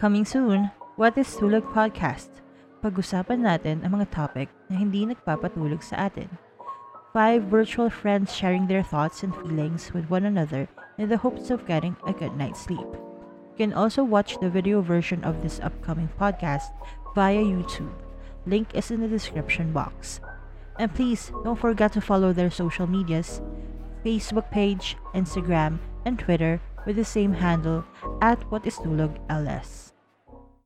Coming soon, What is Tulog Podcast? Pag-usapan natin ang mga topic na hindi nagpapatulog sa atin. Five virtual friends sharing their thoughts and feelings with one another in the hopes of getting a good night's sleep. You can also watch the video version of this upcoming podcast via YouTube. Link is in the description box. And please don't forget to follow their social medias Facebook page, Instagram, and Twitter with the same handle at What is Tulog LS.